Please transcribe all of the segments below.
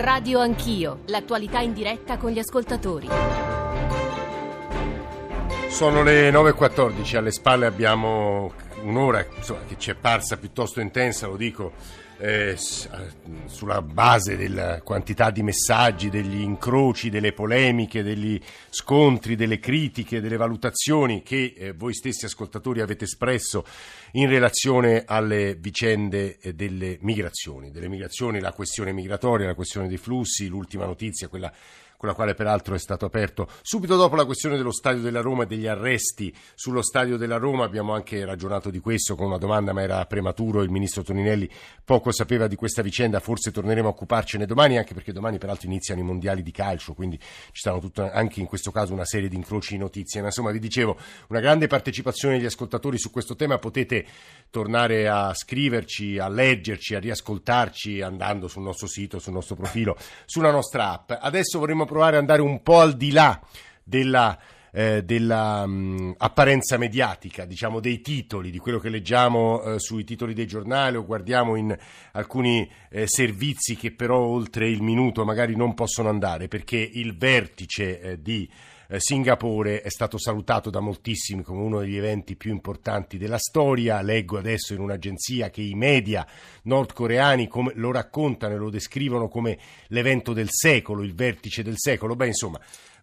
Radio Anch'io, l'attualità in diretta con gli ascoltatori. Sono le 9.14, alle spalle abbiamo un'ora insomma, che ci è parsa piuttosto intensa, lo dico, eh, sulla base della quantità di messaggi, degli incroci, delle polemiche, degli scontri, delle critiche, delle valutazioni che eh, voi stessi ascoltatori avete espresso in relazione alle vicende eh, delle migrazioni. Delle migrazioni, la questione migratoria, la questione dei flussi, l'ultima notizia, quella con la quale peraltro è stato aperto subito dopo la questione dello Stadio della Roma e degli arresti sullo Stadio della Roma. Abbiamo anche ragionato di questo con una domanda, ma era prematuro. Il ministro Toninelli poco sapeva di questa vicenda, forse torneremo a occuparcene domani, anche perché domani peraltro iniziano i mondiali di calcio, quindi ci saranno anche in questo caso una serie di incroci di notizie. Ma insomma, vi dicevo, una grande partecipazione degli ascoltatori su questo tema. Potete tornare a scriverci, a leggerci, a riascoltarci andando sul nostro sito, sul nostro profilo, sulla nostra app. Adesso vorremmo provare ad andare un po' al di là della, eh, della mh, apparenza mediatica, diciamo dei titoli, di quello che leggiamo eh, sui titoli dei giornali o guardiamo in alcuni eh, servizi che però oltre il minuto magari non possono andare perché il vertice eh, di eh, Singapore è stato salutato da moltissimi come uno degli eventi più importanti della storia. Leggo adesso in un'agenzia che i media nordcoreani lo raccontano e lo descrivono come l'evento del secolo, il vertice del secolo. Beh, insomma,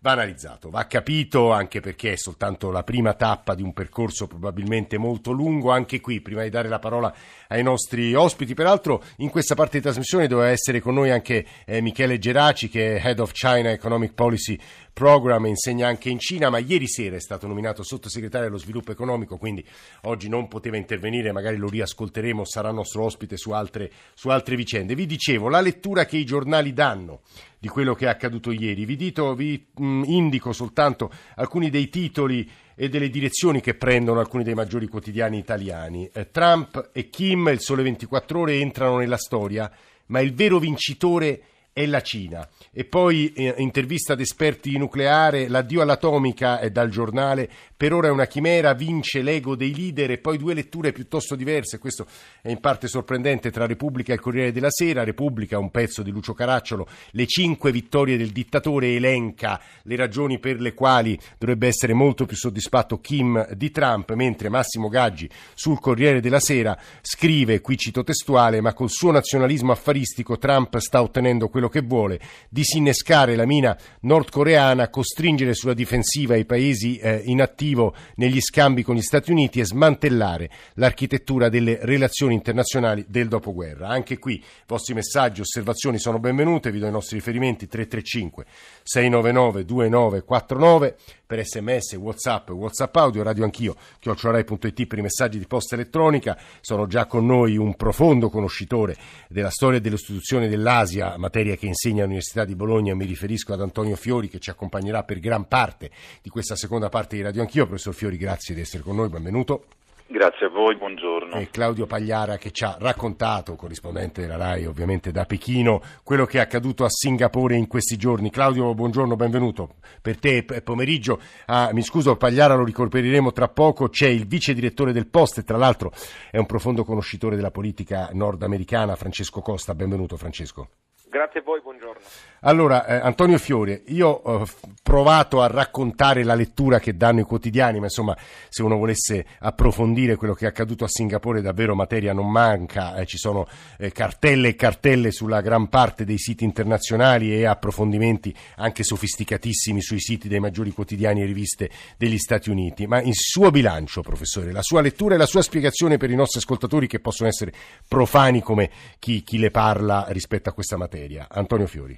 va analizzato, va capito anche perché è soltanto la prima tappa di un percorso probabilmente molto lungo. Anche qui, prima di dare la parola ai nostri ospiti, peraltro in questa parte di trasmissione doveva essere con noi anche eh, Michele Geraci che è Head of China Economic Policy Program, insegna anche in Cina, ma ieri sera è stato nominato sottosegretario allo sviluppo economico, quindi oggi non poteva intervenire, magari lo riascolteremo, sarà nostro ospite su altre, su altre vicende. Vi dicevo, la lettura che i giornali danno di quello che è accaduto ieri. Vi, dito, vi mh, mm, indico soltanto alcuni dei titoli e delle direzioni che prendono alcuni dei maggiori quotidiani italiani. Eh, Trump e Kim, il Sole 24 Ore, entrano nella storia, ma il vero vincitore è è la Cina. E poi eh, intervista ad esperti nucleare, l'addio all'atomica è dal giornale, per ora è una chimera, vince l'ego dei leader e poi due letture piuttosto diverse, questo è in parte sorprendente tra Repubblica e il Corriere della Sera, Repubblica un pezzo di Lucio Caracciolo, le cinque vittorie del dittatore elenca le ragioni per le quali dovrebbe essere molto più soddisfatto Kim di Trump, mentre Massimo Gaggi sul Corriere della Sera scrive, qui cito testuale, ma col suo nazionalismo affaristico Trump sta ottenendo quello quello che vuole, disinnescare la mina nordcoreana, costringere sulla difensiva i paesi eh, in attivo negli scambi con gli Stati Uniti e smantellare l'architettura delle relazioni internazionali del dopoguerra. Anche qui i vostri messaggi, osservazioni sono benvenute, vi do i nostri riferimenti 335 699 2949 per sms, whatsapp, whatsapp audio, radio anch'io, chiocciorai.it per i messaggi di posta elettronica. Sono già con noi un profondo conoscitore della storia e delle istituzioni dell'Asia, materia che insegna all'Università di Bologna. Mi riferisco ad Antonio Fiori che ci accompagnerà per gran parte di questa seconda parte di Radio Anch'io. Professor Fiori, grazie di essere con noi, benvenuto. Grazie a voi, buongiorno. E Claudio Pagliara che ci ha raccontato, corrispondente della RAI ovviamente da Pechino, quello che è accaduto a Singapore in questi giorni. Claudio, buongiorno, benvenuto. Per te pomeriggio, ah, mi scuso Pagliara, lo ricorderemo tra poco, c'è il vice direttore del Post e tra l'altro è un profondo conoscitore della politica nordamericana, Francesco Costa. Benvenuto Francesco. Grazie a voi, buongiorno. Allora, eh, Antonio Fiore, io ho provato a raccontare la lettura che danno i quotidiani, ma insomma, se uno volesse approfondire quello che è accaduto a Singapore, davvero materia non manca, eh, ci sono eh, cartelle e cartelle sulla gran parte dei siti internazionali e approfondimenti anche sofisticatissimi sui siti dei maggiori quotidiani e riviste degli Stati Uniti. Ma il suo bilancio, professore, la sua lettura e la sua spiegazione per i nostri ascoltatori che possono essere profani come chi, chi le parla rispetto a questa materia. Antonio Fiori.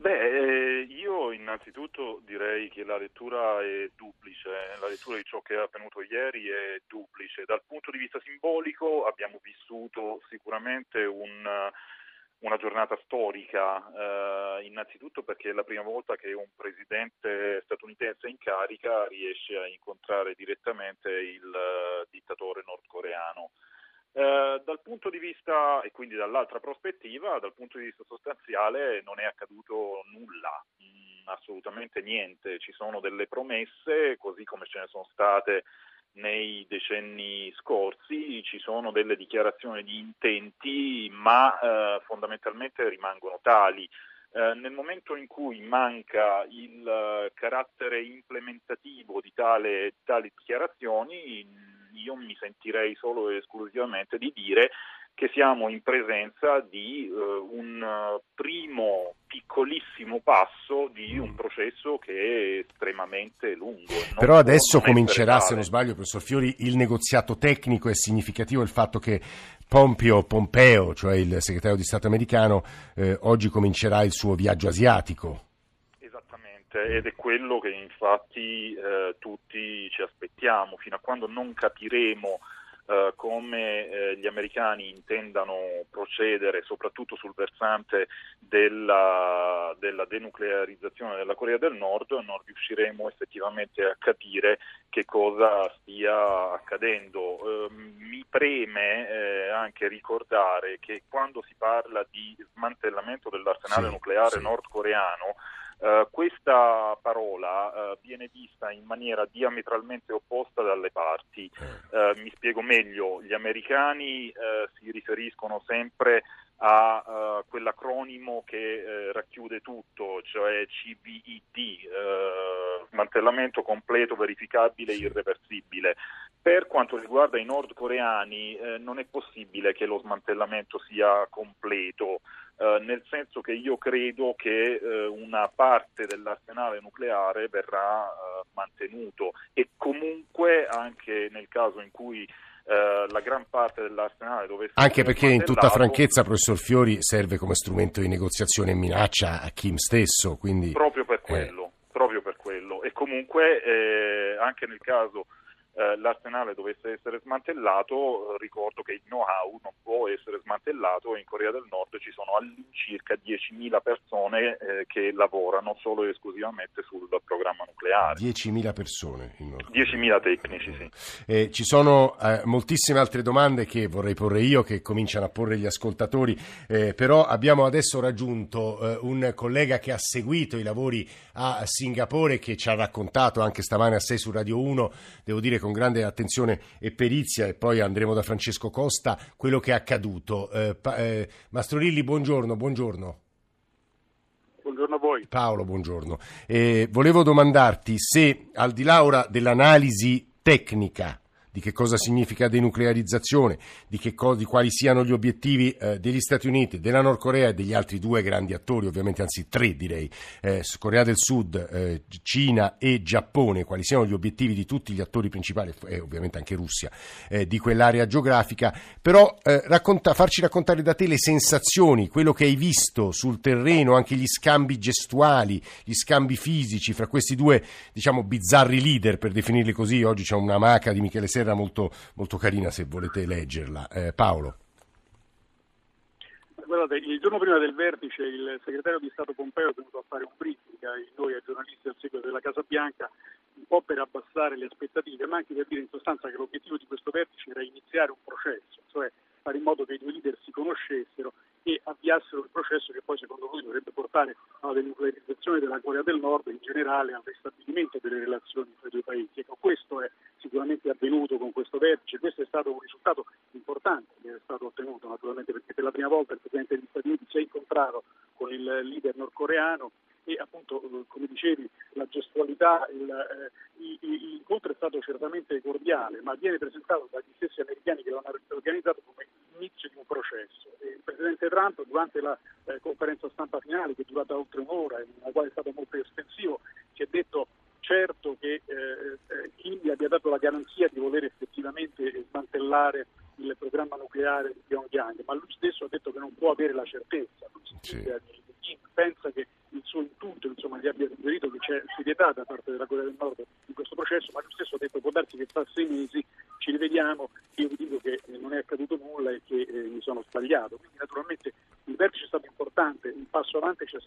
Beh, eh, io innanzitutto direi che la lettura è duplice, la lettura di ciò che è avvenuto ieri è duplice. Dal punto di vista simbolico abbiamo vissuto sicuramente un, una giornata storica, eh, innanzitutto perché è la prima volta che un presidente statunitense in carica riesce a incontrare direttamente il dittatore nordcoreano. Eh, dal punto di vista, e quindi dall'altra prospettiva, dal punto di vista sostanziale non è accaduto nulla, mh, mm, assolutamente niente. Ci sono delle promesse, così come ce ne sono state nei decenni scorsi, ci sono delle dichiarazioni di intenti, ma eh, fondamentalmente rimangono tali. Eh, nel momento in cui manca il uh, carattere implementativo di tale, tali dichiarazioni, io mi sentirei solo e esclusivamente di dire che siamo in presenza di uh, un uh, primo piccolissimo passo di un processo che è estremamente lungo. Però adesso comincerà, se non sbaglio, professor Fiori, il negoziato tecnico. È significativo il fatto che Pompeo, Pompeo, cioè il segretario di Stato americano, eh, oggi comincerà il suo viaggio asiatico. Esattamente, ed è quello che infatti eh, tutti ci aspettiamo, fino a quando non capiremo eh, come eh, gli americani intendano procedere soprattutto sul versante della, della, denuclearizzazione della Corea del Nord, non riusciremo effettivamente a capire che cosa stia accadendo. Eh, mi preme eh, anche ricordare che quando si parla di smantellamento dell'arsenale sì, nucleare sì. nordcoreano, Uh, questa parola uh, viene vista in maniera diametralmente opposta dalle parti. Uh, mi spiego meglio, gli americani si riferiscono sempre a quell'acronimo che racchiude tutto, cioè CVID, smantellamento completo, verificabile, irreversibile. Per quanto riguarda i nordcoreani non è possibile che lo smantellamento sia completo. Eh, nel senso che io credo che eh, una parte dell'arsenale nucleare verrà eh, mantenuto e comunque anche nel caso in cui eh, la gran parte dell'arsenale dovesse Anche perché in tutta franchezza, professor Fiori, serve come strumento di negoziazione e minaccia a Kim stesso. Quindi, proprio per quello, proprio per quello. E comunque anche nel caso eh, l'arsenale dovesse essere smantellato, ricordo che il know-how non può essere smantellato e in Corea del Nord ci sono all'incirca 10.000 persone eh, che lavorano solo e esclusivamente sul programma nucleare. 10.000 persone in Nord 10.000 tecnici, sì. Eh, ci sono eh, moltissime altre domande che vorrei porre io, che cominciano a porre gli ascoltatori, eh, però abbiamo adesso raggiunto eh, un collega che ha seguito i lavori a Singapore, che ci ha raccontato anche stamane a 6 su Radio 1, devo dire con con grande attenzione e perizia e poi andremo da Francesco Costa quello che è accaduto. Eh, pa- eh, Mastrorilli, buongiorno, buongiorno. Buongiorno a voi. Paolo, buongiorno. Eh, volevo domandarti se al di là ora dell'analisi tecnica di che cosa significa denuclearizzazione, di, co- di quali siano gli obiettivi eh, degli Stati Uniti, della Nord Corea e degli altri due grandi attori, ovviamente anzi tre direi, eh, Corea del Sud, eh, Cina e Giappone, quali siano gli obiettivi di tutti gli attori principali? E ovviamente anche Russia eh, di quell'area geografica, però eh, racconta- farci raccontare da te le sensazioni, quello che hai visto sul terreno, anche gli scambi gestuali, gli scambi fisici fra questi due diciamo bizzarri leader per definirli così, oggi c'è una maca di Michele Serra era molto, molto carina se volete leggerla. Eh, Paolo. Guardate, il giorno prima del vertice il segretario di Stato Pompeo è venuto a fare un briefing ai noi ai giornalisti al seguito della Casa Bianca un po' per abbassare le aspettative, ma anche per dire in sostanza che l'obiettivo di questo vertice era iniziare un processo, cioè fare in modo che i due leader si conoscessero e avviassero il processo che poi secondo lui dovrebbe portare alla denuclearizzazione della Corea del Nord e in generale al ristabilimento delle relazioni tra i due paesi. Ecco, questo è sicuramente avvenuto con questo vertice, questo è stato un risultato importante che è stato ottenuto naturalmente perché per la prima volta il Presidente degli Stati Uniti si è incontrato con il leader nordcoreano e appunto come dicevi la gestualità, il, eh, l'incontro è stato certamente cordiale ma viene presentato dagli stessi americani che l'hanno organizzato come l'inizio di un processo. E il Presidente Trump durante la eh, conferenza stampa finale che è durata oltre un'ora e nella quale è stato molto estensivo ci ha detto certo che eh, eh, Kim abbia dato la garanzia di voler effettivamente smantellare il programma nucleare di Pyongyang, ma lui stesso ha detto che non può avere la certezza. Sì. Pensa che il suo intuito insomma, gli abbia suggerito che c'è serietà da parte della Corea del Nord in questo processo, ma lui stesso ha detto può darsi che tra sei mesi ci rivediamo, io vi dico che non è accaduto nulla e che eh, mi sono sbagliato. Quindi naturalmente il vertice è stato importante, un passo avanti c'è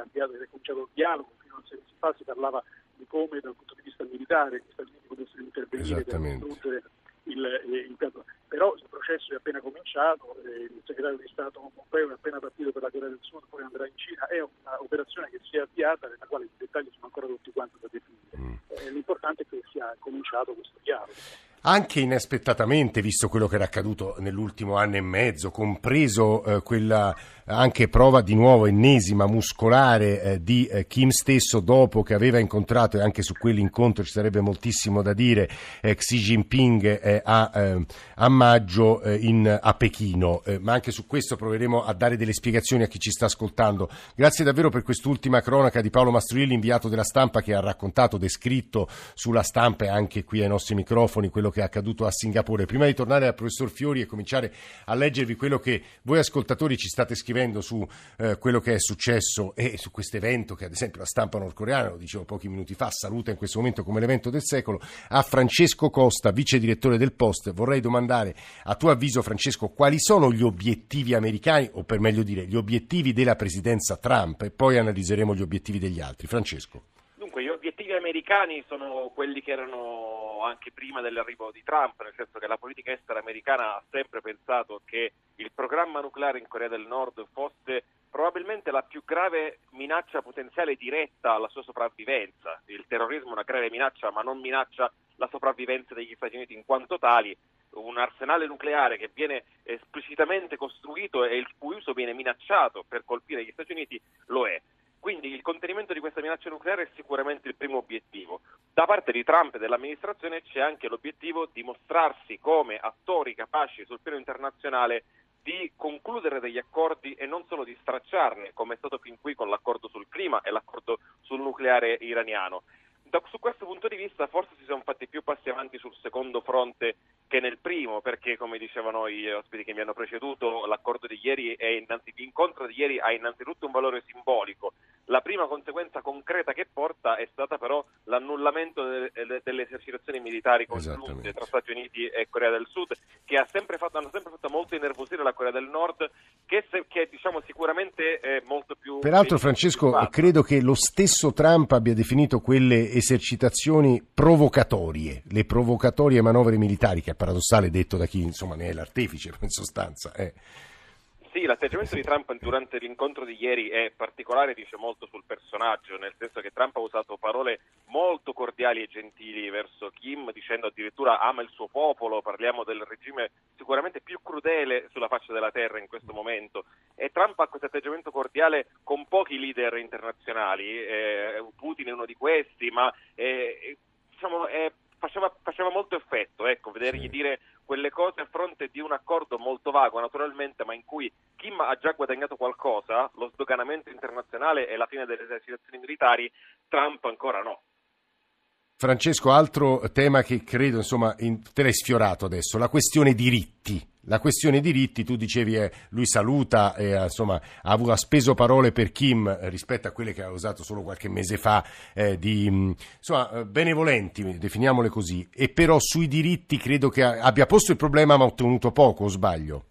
avviato è cominciato il dialogo, fino a sei mesi fa si parlava di come dal punto di vista militare gli Stati Uniti potessero intervenire per distruggere il, il, il, però il processo è appena cominciato, il segretario di Stato Pompeo è appena partito per la Corea del Sud, poi andrà in Cina, è un'operazione che si è avviata nella quale i dettagli sono ancora tutti quanti da definire. Mm. Eh, l'importante è che sia cominciato questo dialogo anche inaspettatamente, visto quello che era accaduto nell'ultimo anno e mezzo, compreso eh, quella anche prova di nuovo ennesima muscolare eh, di eh, Kim stesso dopo che aveva incontrato, e anche su quell'incontro ci sarebbe moltissimo da dire, eh, Xi Jinping eh, a, eh, a, maggio in, a Pechino. ma anche su questo proveremo a dare delle spiegazioni a chi ci sta ascoltando. Grazie davvero per quest'ultima cronaca di Paolo Mastroielli, inviato della stampa, che ha raccontato, descritto sulla stampa e anche qui ai nostri microfoni quello che è accaduto a Singapore. Prima di tornare al professor Fiori e cominciare a leggervi quello che voi ascoltatori ci state scrivendo su eh, quello che è successo e su questo evento che ad esempio la stampa nordcoreana, lo dicevo pochi minuti fa, saluta in questo momento come l'evento del secolo, a Francesco Costa, vice direttore del Post, vorrei domandare a tuo avviso Francesco quali sono gli obiettivi americani o per meglio dire gli obiettivi della presidenza Trump e poi analizzeremo gli obiettivi degli altri. Francesco. Americani sono quelli che erano anche prima dell'arrivo di Trump, nel senso che la politica estera americana ha sempre pensato che il programma nucleare in Corea del Nord fosse probabilmente la più grave minaccia potenziale diretta alla sua sopravvivenza. Il terrorismo è una grave minaccia, ma non minaccia la sopravvivenza degli Stati Uniti in quanto tali. Un arsenale nucleare che viene esplicitamente costruito e il cui uso viene minacciato per colpire gli Stati Uniti lo è. Quindi il contenimento di questa minaccia nucleare è sicuramente il primo obiettivo. Da parte di Trump e dell'amministrazione c'è anche l'obiettivo di mostrarsi come attori capaci sul piano internazionale di concludere degli accordi e non solo di stracciarne, come è stato fin qui con l'accordo sul clima e l'accordo sul nucleare iraniano. Da, su questo punto di vista forse si sono fatti più passi avanti sul secondo fronte che nel primo, perché come dicevano gli ospiti che mi hanno preceduto, l'accordo di ieri è innanzi, l'incontro di ieri ha innanzitutto un valore simbolico. La prima conseguenza concreta che porta è stata però l'annullamento delle, delle esercitazioni militari congiunte tra Stati Uniti e Corea del Sud, che ha sempre fatto, hanno sempre fatto molto innervosire la Corea del Nord, che, se, che diciamo sicuramente è molto più... Peraltro Francesco, credo che lo stesso Trump abbia definito quelle esercitazioni provocatorie, le provocatorie manovre militari, che è paradossale detto da chi insomma ne è l'artefice in sostanza. Eh. Sì, l'atteggiamento di Trump durante l'incontro di ieri è particolare, dice molto sul personaggio, nel senso che Trump ha usato parole molto cordiali e gentili verso Kim, dicendo addirittura ama il suo popolo, parliamo del regime sicuramente più crudele sulla faccia della terra in questo momento. E Trump ha questo atteggiamento cordiale con pochi leader internazionali, eh, Putin è uno di questi, ma eh, diciamo, eh, faceva, faceva, molto effetto ecco, vedergli sì. dire cose a fronte di un accordo molto vago naturalmente, ma in cui Kim ha già guadagnato qualcosa, lo sdoganamento internazionale e la fine delle esercitazioni militari, Trump ancora no. Francesco, altro tema che credo, insomma, in, te l'hai sfiorato adesso, la questione diritti. La questione diritti, tu dicevi, eh, lui saluta, eh, insomma, ha, speso parole per Kim eh, rispetto a quelle che ha usato solo qualche mese fa, eh, di, mh, insomma, eh, benevolenti, definiamole così, e però sui diritti credo che abbia posto il problema ma ha ottenuto poco, o sbaglio?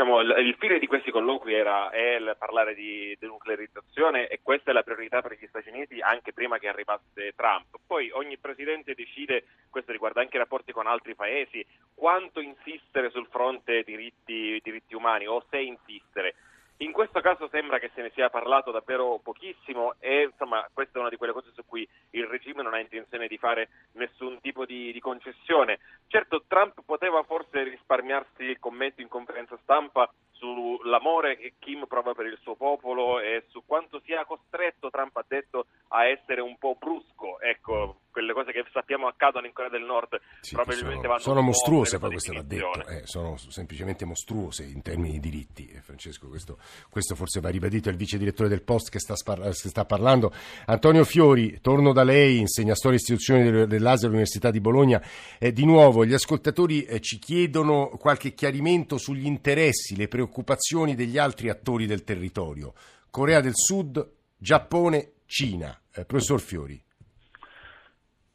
Diciamo, il, il fine di questi colloqui era il parlare di denuclearizzazione e questa è la priorità per gli Stati Uniti anche prima che arrivasse Trump. Poi ogni presidente decide, questo riguarda anche i rapporti con altri paesi, quanto insistere sul fronte diritti, diritti umani o se insistere. In questo caso sembra che se ne sia parlato davvero pochissimo e insomma questa è una di quelle cose su cui il regime non ha intenzione di fare nessun tipo di, di concessione. Certo Trump poteva forse risparmiarsi il commento in conferenza stampa sull'amore che Kim prova per il suo popolo e su quanto sia costretto, Trump ha detto, a essere un po' brusco. Ecco, quelle cose che sappiamo accadono in Corea del Nord sì, probabilmente sono, vanno sono mostruose, poi questo va detto, eh, sono semplicemente mostruose in termini di diritti. Eh, Francesco, questo, questo, forse va ribadito, è il vice direttore del Post che sta, spar- che sta, parlando. Antonio Fiori, torno da lei, insegna storia e istituzioni dell'Asia all'Università di Bologna. Eh, di nuovo, gli ascoltatori eh, ci chiedono qualche chiarimento sugli interessi, le preoccupazioni preoccupazioni degli altri attori del territorio. Corea del Sud, Giappone, Cina. Eh, professor Fiori.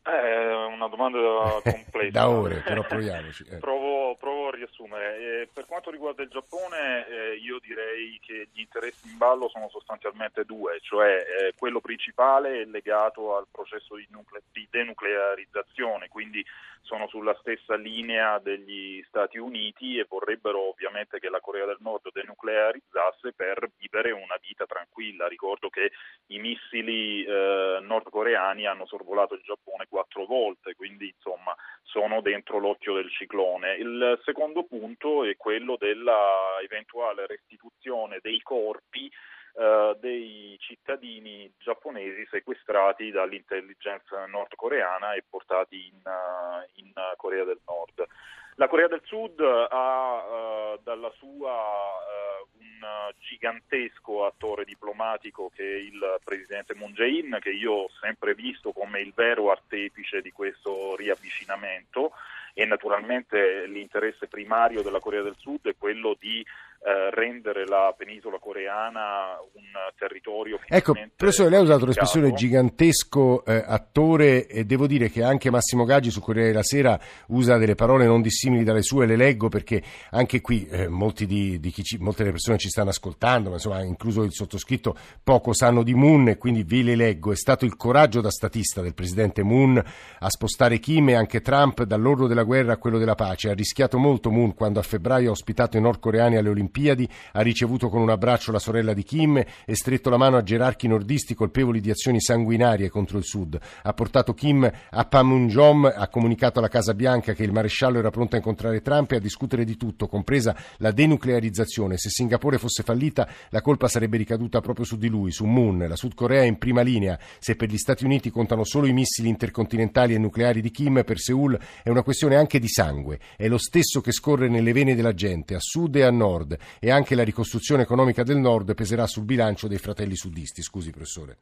È una domanda complessa. da ore, però proviamoci. Eh. Provo, provo, a riassumere. Eh, per quanto riguarda il Giappone, eh, io direi che gli interessi in ballo sono sostanzialmente due, cioè eh, quello principale è legato al processo di, nucle- di, denuclearizzazione, quindi sono sulla stessa linea degli Stati Uniti e vorrebbero ovviamente che la Corea del Nord denuclearizzasse per vivere una vita tranquilla. Ricordo che i missili eh, nordcoreani hanno sorvolato il Giappone quattro volte, quindi insomma sono dentro l'occhio del ciclone. Il secondo punto è quello della eventuale restituzione dei corpi eh, dei cittadini giapponesi sequestrati dall'intelligence nordcoreana e portati in, uh, in Corea del Nord. La Corea del Sud ha uh, dalla sua uh, un gigantesco attore diplomatico che è il presidente Moon Jae-in, che io ho sempre visto come il vero artefice di questo riavvicinamento e naturalmente l'interesse primario della Corea del Sud è quello di eh, rendere la penisola coreana un territorio Ecco, professore, lei ha usato l'espressione gigantesco eh, attore e devo dire che anche Massimo Gaggi su Corriere della Sera usa delle parole non dissimili dalle sue, le leggo perché anche qui eh, di, di ci, molte delle persone ci stanno ascoltando, ma insomma incluso il sottoscritto, poco sanno di Moon e quindi vi le leggo. È stato il coraggio da statista del presidente Moon a spostare Kim e anche Trump dall'orlo della guerra a quello della pace. Ha rischiato molto Moon quando a febbraio ha ospitato i nordcoreani alle Olimpiadi Olimpiadi, ha ricevuto con un abbraccio la sorella di Kim e stretto la mano a gerarchi nordisti colpevoli di azioni sanguinarie contro il Sud. Ha portato Kim a Panmunjom, ha comunicato alla Casa Bianca che il maresciallo era pronto a incontrare Trump e a discutere di tutto, compresa la denuclearizzazione. Se Singapore fosse fallita, la colpa sarebbe ricaduta proprio su di lui, su Moon. La Sud Corea è in prima linea. Se per gli Stati Uniti contano solo i missili intercontinentali e nucleari di Kim, per Seoul è una questione anche di sangue. È lo stesso che scorre nelle vene della gente, a sud e a nord e anche la ricostruzione economica del nord peserà sul bilancio dei fratelli sudisti. Scusi, professore.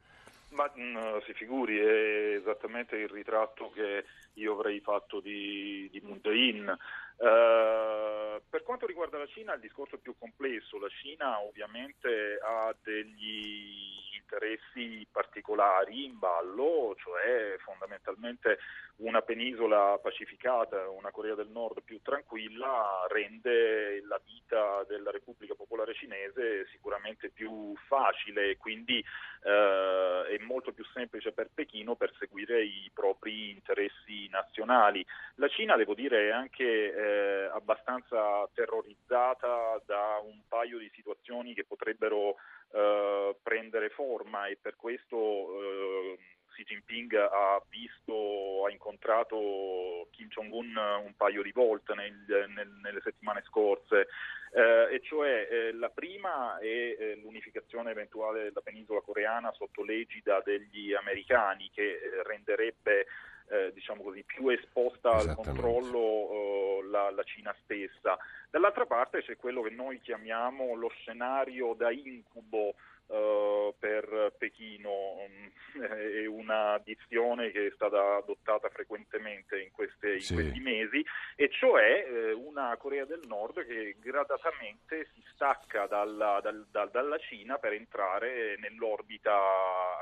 Ma mh, mm, si figuri, è esattamente il ritratto che io avrei fatto di, di Moon Jae-in. Uh, per quanto riguarda la Cina il discorso è più complesso, la Cina ovviamente ha degli interessi particolari in ballo, cioè fondamentalmente una penisola pacificata, una Corea del Nord più tranquilla rende la vita della Repubblica Popolare Cinese sicuramente più facile e quindi eh, è molto più semplice per Pechino perseguire i propri interessi nazionali. La Cina, devo dire, è anche eh, abbastanza terrorizzata da un paio di situazioni che potrebbero eh, prendere forma e per questo eh, Xi Jinping ha visto, ha incontrato Kim Jong-un un paio di volte nel, nel, nelle settimane scorse, eh, e cioè eh, la prima è eh, l'unificazione eventuale della penisola coreana sotto l'egida degli americani che eh, renderebbe eh, diciamo così, più esposta al controllo la, la Cina stessa. Dall'altra parte c'è quello che noi chiamiamo lo scenario da incubo Uh, per Pechino um, è una dizione che è stata adottata frequentemente in, queste, in sì. questi mesi e cioè eh, una Corea del Nord che gradatamente si stacca dalla, dal, dal, dalla Cina per entrare nell'orbita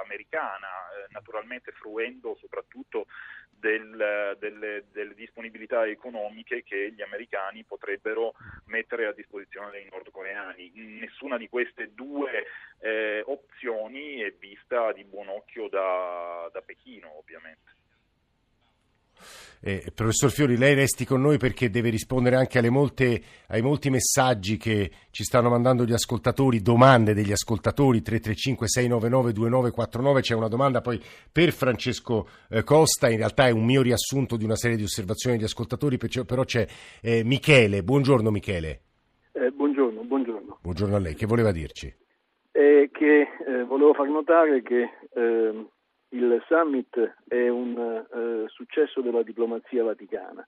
americana, eh, naturalmente fruendo soprattutto del, delle, delle, disponibilità economiche che gli americani potrebbero mettere a disposizione dei nordcoreani. Nessuna di queste due eh, opzioni è vista di buon occhio da, da Pechino, ovviamente. Eh, professor Fiori, lei resti con noi perché deve rispondere anche molte, ai molti messaggi che ci stanno mandando gli ascoltatori, domande degli ascoltatori 335-699-2949. C'è una domanda poi per Francesco eh, Costa, in realtà è un mio riassunto di una serie di osservazioni degli ascoltatori, però c'è eh, Michele. Buongiorno Michele. Eh, buongiorno, buongiorno. Buongiorno a lei, che voleva dirci? Eh, che eh, volevo far notare che ehm, il summit è un uh, successo della diplomazia vaticana.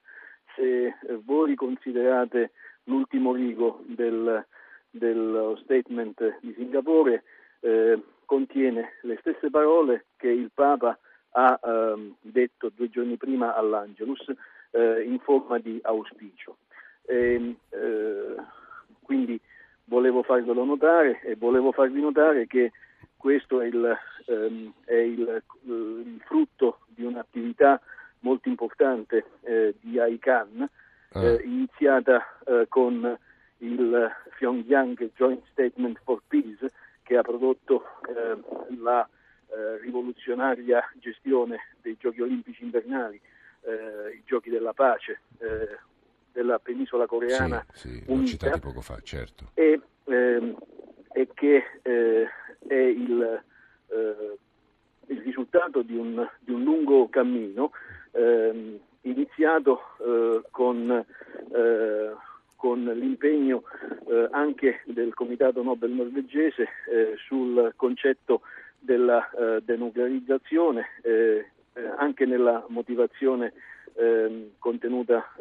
Se uh, voi considerate l'ultimo rigo del, dello statement di Singapore, uh, contiene le stesse parole che il Papa ha ehm, detto due giorni prima all'Angelus in forma di auspicio. E, quindi volevo farvelo notare e volevo farvi notare che questo è il, ehm, è il, eh, il frutto di un'attività molto importante eh, di ICANN eh, iniziata eh, con il Pyongyang Joint Statement for Peace che ha prodotto eh, la eh, rivoluzionaria gestione dei giochi olimpici invernali, i giochi della pace della penisola coreana sì, sì, poco fa, certo. e, ehm, e che è il il risultato di un, di un lungo cammino ehm, iniziato eh, con, eh, con, l'impegno eh, anche del Comitato Nobel norvegese eh, sul concetto della eh, denuclearizzazione, eh, anche nella motivazione ehm, contenuta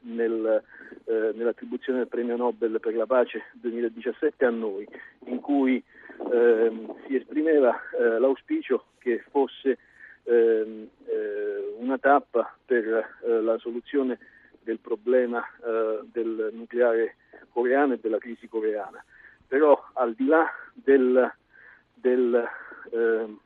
nel, nell'attribuzione del premio Nobel per la pace 2017 a noi, in cui ehm, si esprimeva l'auspicio che fosse ehm, eh, una tappa per eh, la soluzione del problema eh, del nucleare coreano e della crisi coreana. Però al di là del, del, ehm,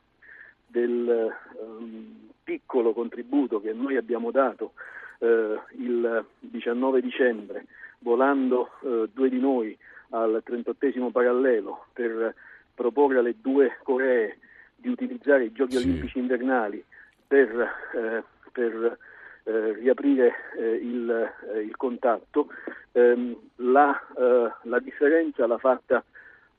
del um, piccolo contributo che noi abbiamo dato eh, il 19 dicembre, volando eh, due di noi al 38 parallelo per proporre alle due Coree di utilizzare i giochi sì. olimpici invernali per, eh, per eh, riaprire eh, il, eh, il, contatto, ehm, la, la, differenza l'ha fatta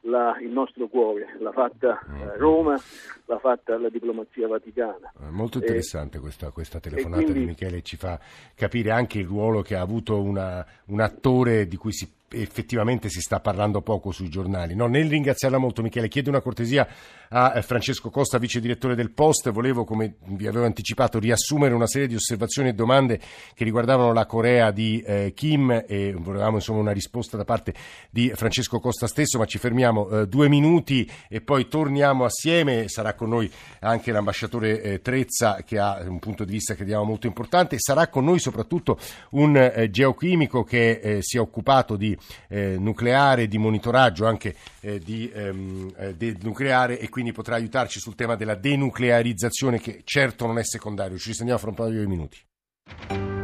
la, il nostro cuore, l'ha fatta mm. Roma, l'ha fatta la diplomazia vaticana. Molto interessante questa, questa, telefonata quindi, di Michele, ci fa capire anche il ruolo che ha avuto una, un attore di cui si effettivamente si sta parlando poco sui giornali. No, nel ringraziarla molto Michele, chiedo una cortesia a eh, Francesco Costa, vice direttore del Post. Volevo, come vi avevo anticipato, riassumere una serie di osservazioni e domande che riguardavano la Corea di eh, Kim e volevamo insomma una risposta da parte di Francesco Costa stesso, ma ci fermiamo eh, due minuti e poi torniamo assieme. Sarà con noi anche l'ambasciatore eh, Trezza che ha un punto di vista crediamo molto importante. Sarà con noi soprattutto un eh, geochimico che eh, si è occupato di eh, nucleare, di monitoraggio anche eh, di, ehm, eh, nucleare e quindi potrà aiutarci sul tema della denuclearizzazione che certo non è secondario. Ci risentiamo fra un paio di minuti.